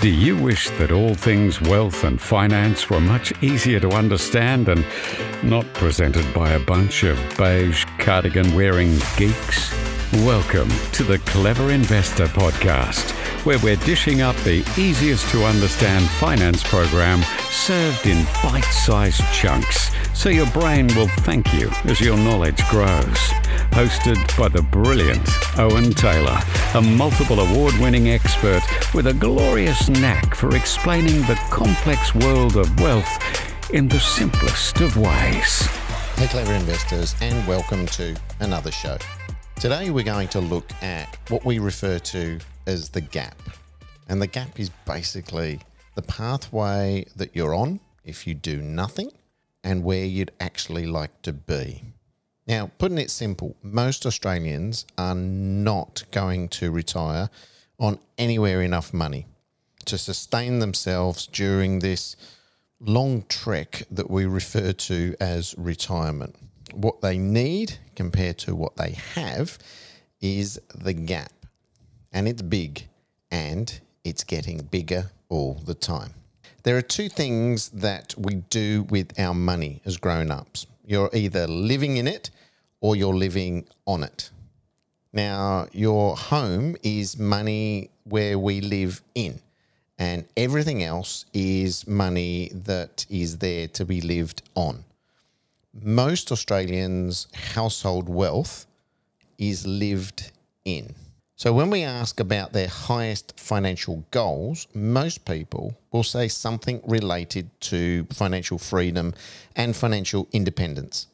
Do you wish that all things wealth and finance were much easier to understand and not presented by a bunch of beige cardigan wearing geeks? Welcome to the Clever Investor Podcast, where we're dishing up the easiest to understand finance program served in bite sized chunks so your brain will thank you as your knowledge grows. Hosted by the brilliant Owen Taylor, a multiple award winning expert with a glorious knack for explaining the complex world of wealth in the simplest of ways. Hey, clever investors, and welcome to another show. Today, we're going to look at what we refer to as the gap. And the gap is basically the pathway that you're on if you do nothing and where you'd actually like to be. Now, putting it simple, most Australians are not going to retire on anywhere enough money to sustain themselves during this long trek that we refer to as retirement. What they need compared to what they have is the gap. And it's big and it's getting bigger all the time. There are two things that we do with our money as grown ups. You're either living in it or you're living on it. Now, your home is money where we live in, and everything else is money that is there to be lived on. Most Australians' household wealth is lived in. So, when we ask about their highest financial goals, most people will say something related to financial freedom and financial independence.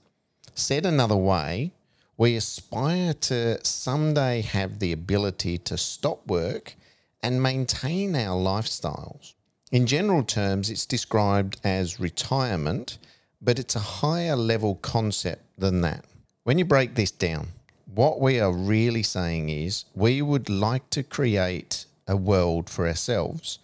Said another way, we aspire to someday have the ability to stop work and maintain our lifestyles. In general terms, it's described as retirement, but it's a higher level concept than that. When you break this down, what we are really saying is we would like to create a world for ourselves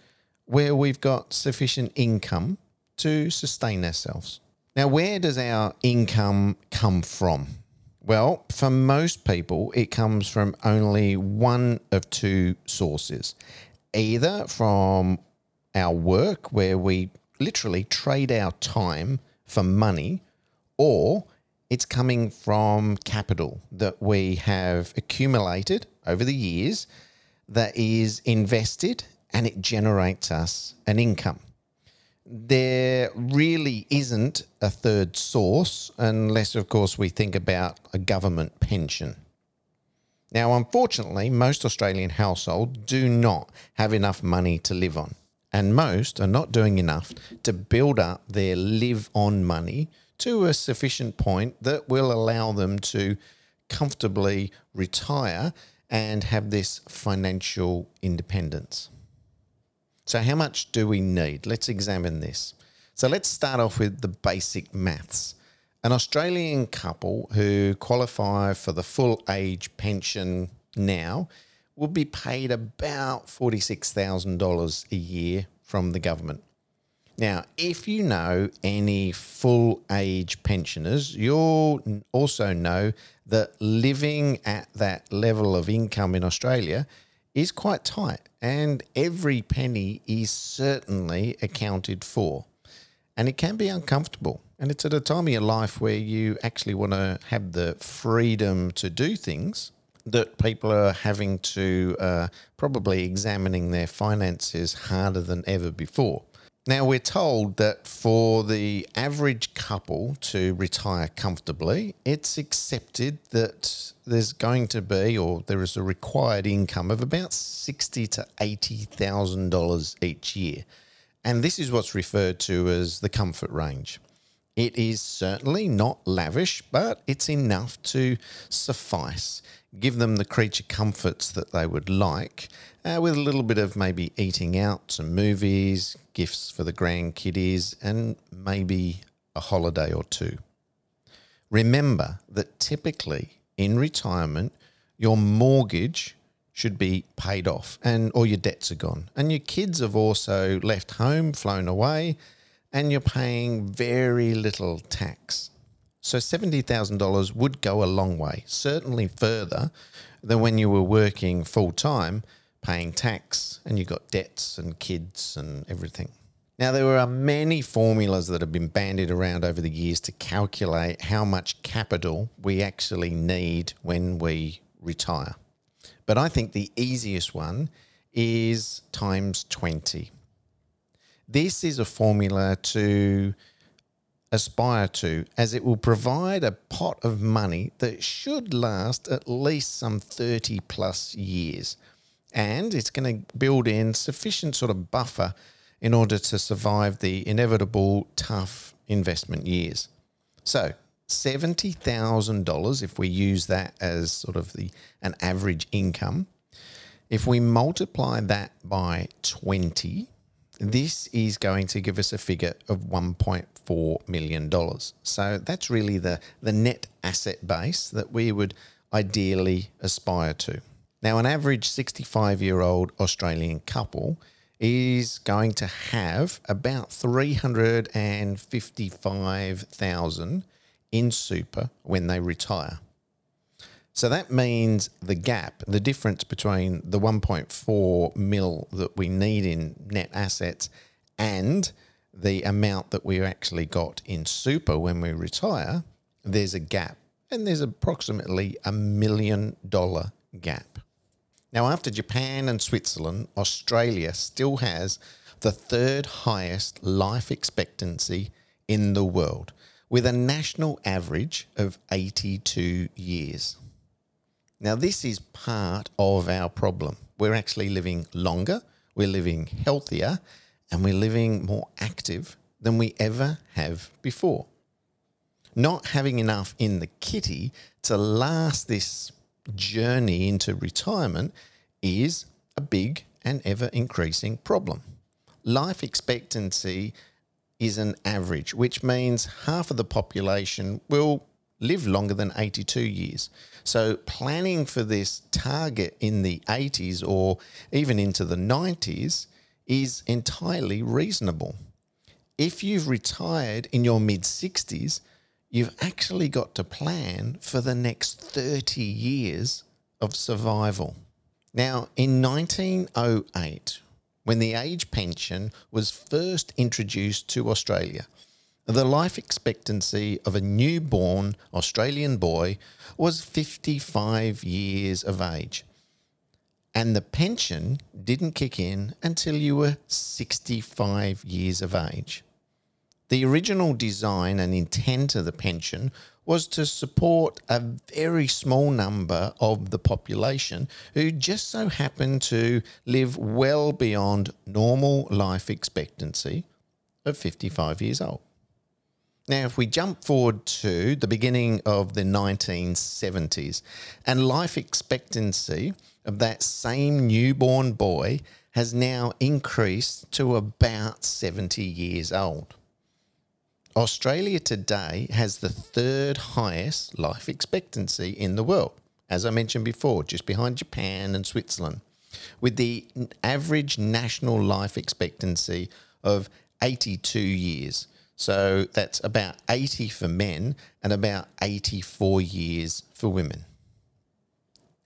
where we've got sufficient income to sustain ourselves. Now, where does our income come from? Well, for most people, it comes from only one of two sources either from our work, where we literally trade our time for money, or it's coming from capital that we have accumulated over the years that is invested and it generates us an income there really isn't a third source unless, of course, we think about a government pension. Now, unfortunately, most Australian households do not have enough money to live on, and most are not doing enough to build up their live on money to a sufficient point that will allow them to comfortably retire and have this financial independence. So, how much do we need? Let's examine this. So, let's start off with the basic maths. An Australian couple who qualify for the full age pension now will be paid about $46,000 a year from the government. Now, if you know any full age pensioners, you'll also know that living at that level of income in Australia is quite tight, and every penny is certainly accounted for. And it can be uncomfortable. And it's at a time of your life where you actually want to have the freedom to do things that people are having to uh, probably examining their finances harder than ever before. Now, we're told that for the average couple to retire comfortably, it's accepted that there's going to be, or there is a required income of about sixty to eighty thousand dollars each year, and this is what's referred to as the comfort range. It is certainly not lavish, but it's enough to suffice, give them the creature comforts that they would like, uh, with a little bit of maybe eating out, some movies, gifts for the grandkiddies, and maybe a holiday or two. Remember that typically in retirement, your mortgage should be paid off and all your debts are gone. And your kids have also left home, flown away, and you're paying very little tax. So $70,000 would go a long way, certainly further than when you were working full time, paying tax, and you've got debts and kids and everything. Now, there are many formulas that have been bandied around over the years to calculate how much capital we actually need when we retire. But I think the easiest one is times 20. This is a formula to aspire to, as it will provide a pot of money that should last at least some 30 plus years. And it's going to build in sufficient sort of buffer in order to survive the inevitable tough investment years. So, $70,000 if we use that as sort of the an average income. If we multiply that by 20, this is going to give us a figure of $1.4 million. So that's really the, the net asset base that we would ideally aspire to. Now, an average 65 year old Australian couple is going to have about 355,000 in super when they retire. So that means the gap, the difference between the 1.4 mil that we need in net assets and the amount that we actually got in super when we retire, there's a gap. And there's approximately a million dollar gap. Now, after Japan and Switzerland, Australia still has the third highest life expectancy in the world, with a national average of 82 years. Now, this is part of our problem. We're actually living longer, we're living healthier, and we're living more active than we ever have before. Not having enough in the kitty to last this journey into retirement is a big and ever increasing problem. Life expectancy is an average, which means half of the population will live longer than 82 years. So, planning for this target in the 80s or even into the 90s is entirely reasonable. If you've retired in your mid 60s, you've actually got to plan for the next 30 years of survival. Now, in 1908, when the age pension was first introduced to Australia, the life expectancy of a newborn Australian boy was 55 years of age. And the pension didn't kick in until you were 65 years of age. The original design and intent of the pension was to support a very small number of the population who just so happened to live well beyond normal life expectancy of 55 years old. Now, if we jump forward to the beginning of the 1970s, and life expectancy of that same newborn boy has now increased to about 70 years old. Australia today has the third highest life expectancy in the world, as I mentioned before, just behind Japan and Switzerland, with the average national life expectancy of 82 years. So that's about 80 for men and about 84 years for women.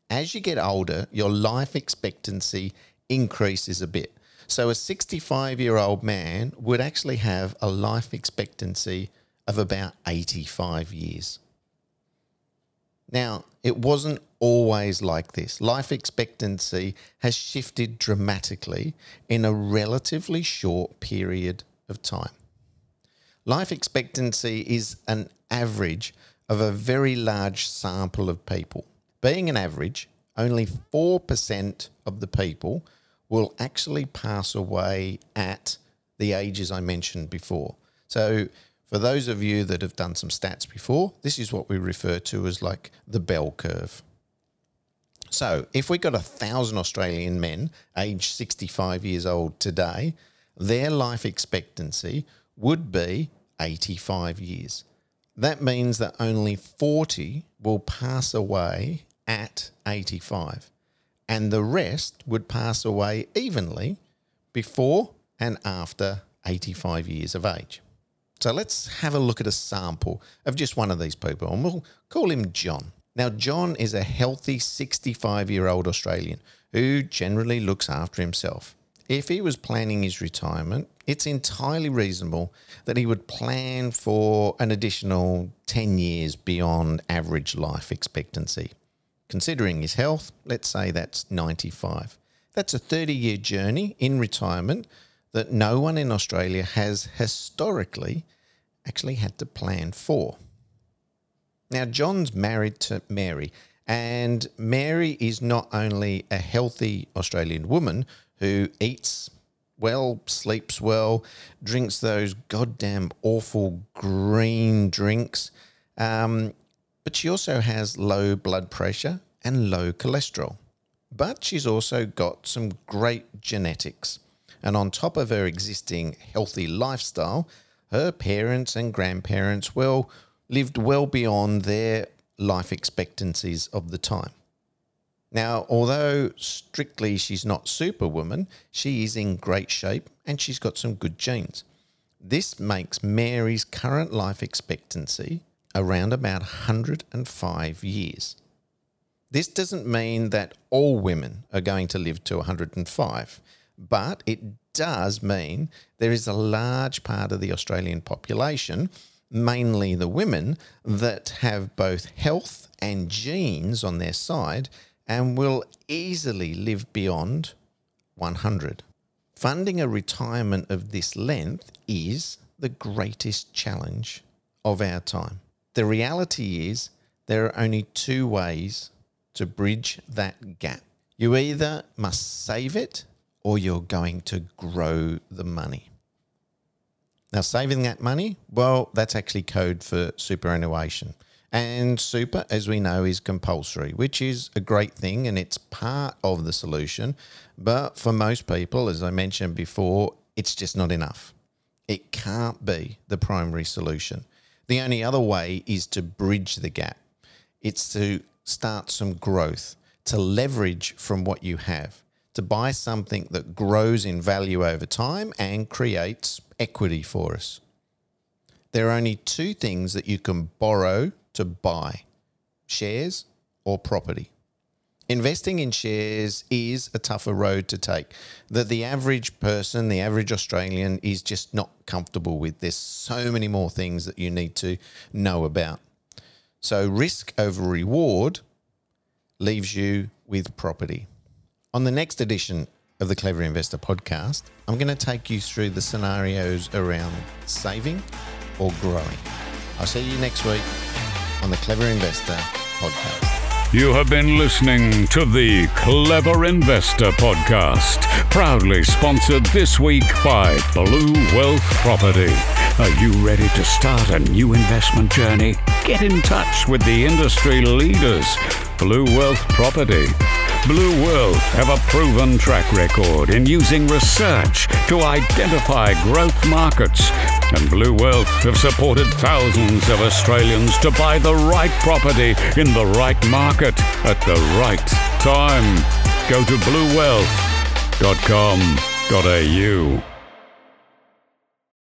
As you get older, your life expectancy increases a bit. So a 65 year old man would actually have a life expectancy of about 85 years. Now, it wasn't always like this. Life expectancy has shifted dramatically in a relatively short period of time. Life expectancy is an average of a very large sample of people. Being an average, only 4% of the people will actually pass away at the ages I mentioned before. So, for those of you that have done some stats before, this is what we refer to as like the bell curve. So, if we got a thousand Australian men aged 65 years old today, their life expectancy would be 85 years. That means that only 40 will pass away at 85, and the rest would pass away evenly before and after 85 years of age. So let's have a look at a sample of just one of these people, and we'll call him John. Now, John is a healthy 65 year old Australian who generally looks after himself. If he was planning his retirement, it's entirely reasonable that he would plan for an additional 10 years beyond average life expectancy. Considering his health, let's say that's 95. That's a 30 year journey in retirement that no one in Australia has historically actually had to plan for. Now, John's married to Mary, and Mary is not only a healthy Australian woman who eats well, sleeps well, drinks those goddamn awful green drinks, um, but she also has low blood pressure and low cholesterol. But she's also got some great genetics. And on top of her existing healthy lifestyle, her parents and grandparents, well, lived well beyond their life expectancies of the time. Now, although strictly she's not superwoman, she is in great shape and she's got some good genes. This makes Mary's current life expectancy around about 105 years. This doesn't mean that all women are going to live to 105, but it does mean there is a large part of the Australian population, mainly the women, that have both health and genes on their side and will easily live beyond 100. Funding a retirement of this length is the greatest challenge of our time. The reality is there are only two ways to bridge that gap. You either must save it or you're going to grow the money. Now, saving that money, well, that's actually code for superannuation. And super, as we know, is compulsory, which is a great thing and it's part of the solution. But for most people, as I mentioned before, it's just not enough. It can't be the primary solution. The only other way is to bridge the gap. It's to start some growth, to leverage from what you have, to buy something that grows in value over time and creates equity for us. There are only two things that you can borrow to buy shares or property. Investing in shares is a tougher road to take that the average person, the average Australian, is just not comfortable with. There's so many more things that you need to know about. So, risk over reward leaves you with property. On the next edition of the Clever Investor podcast, I'm going to take you through the scenarios around saving or growing. I'll see you next week on the Clever Investor podcast. You have been listening to the Clever Investor podcast, proudly sponsored this week by Blue Wealth Property. Are you ready to start a new investment journey? Get in touch with the industry leaders, Blue Wealth Property. Blue Wealth have a proven track record in using research to identify growth markets, and Blue Wealth have supported thousands of Australians to buy the right property in the right market at the right time. Go to bluewealth.com.au.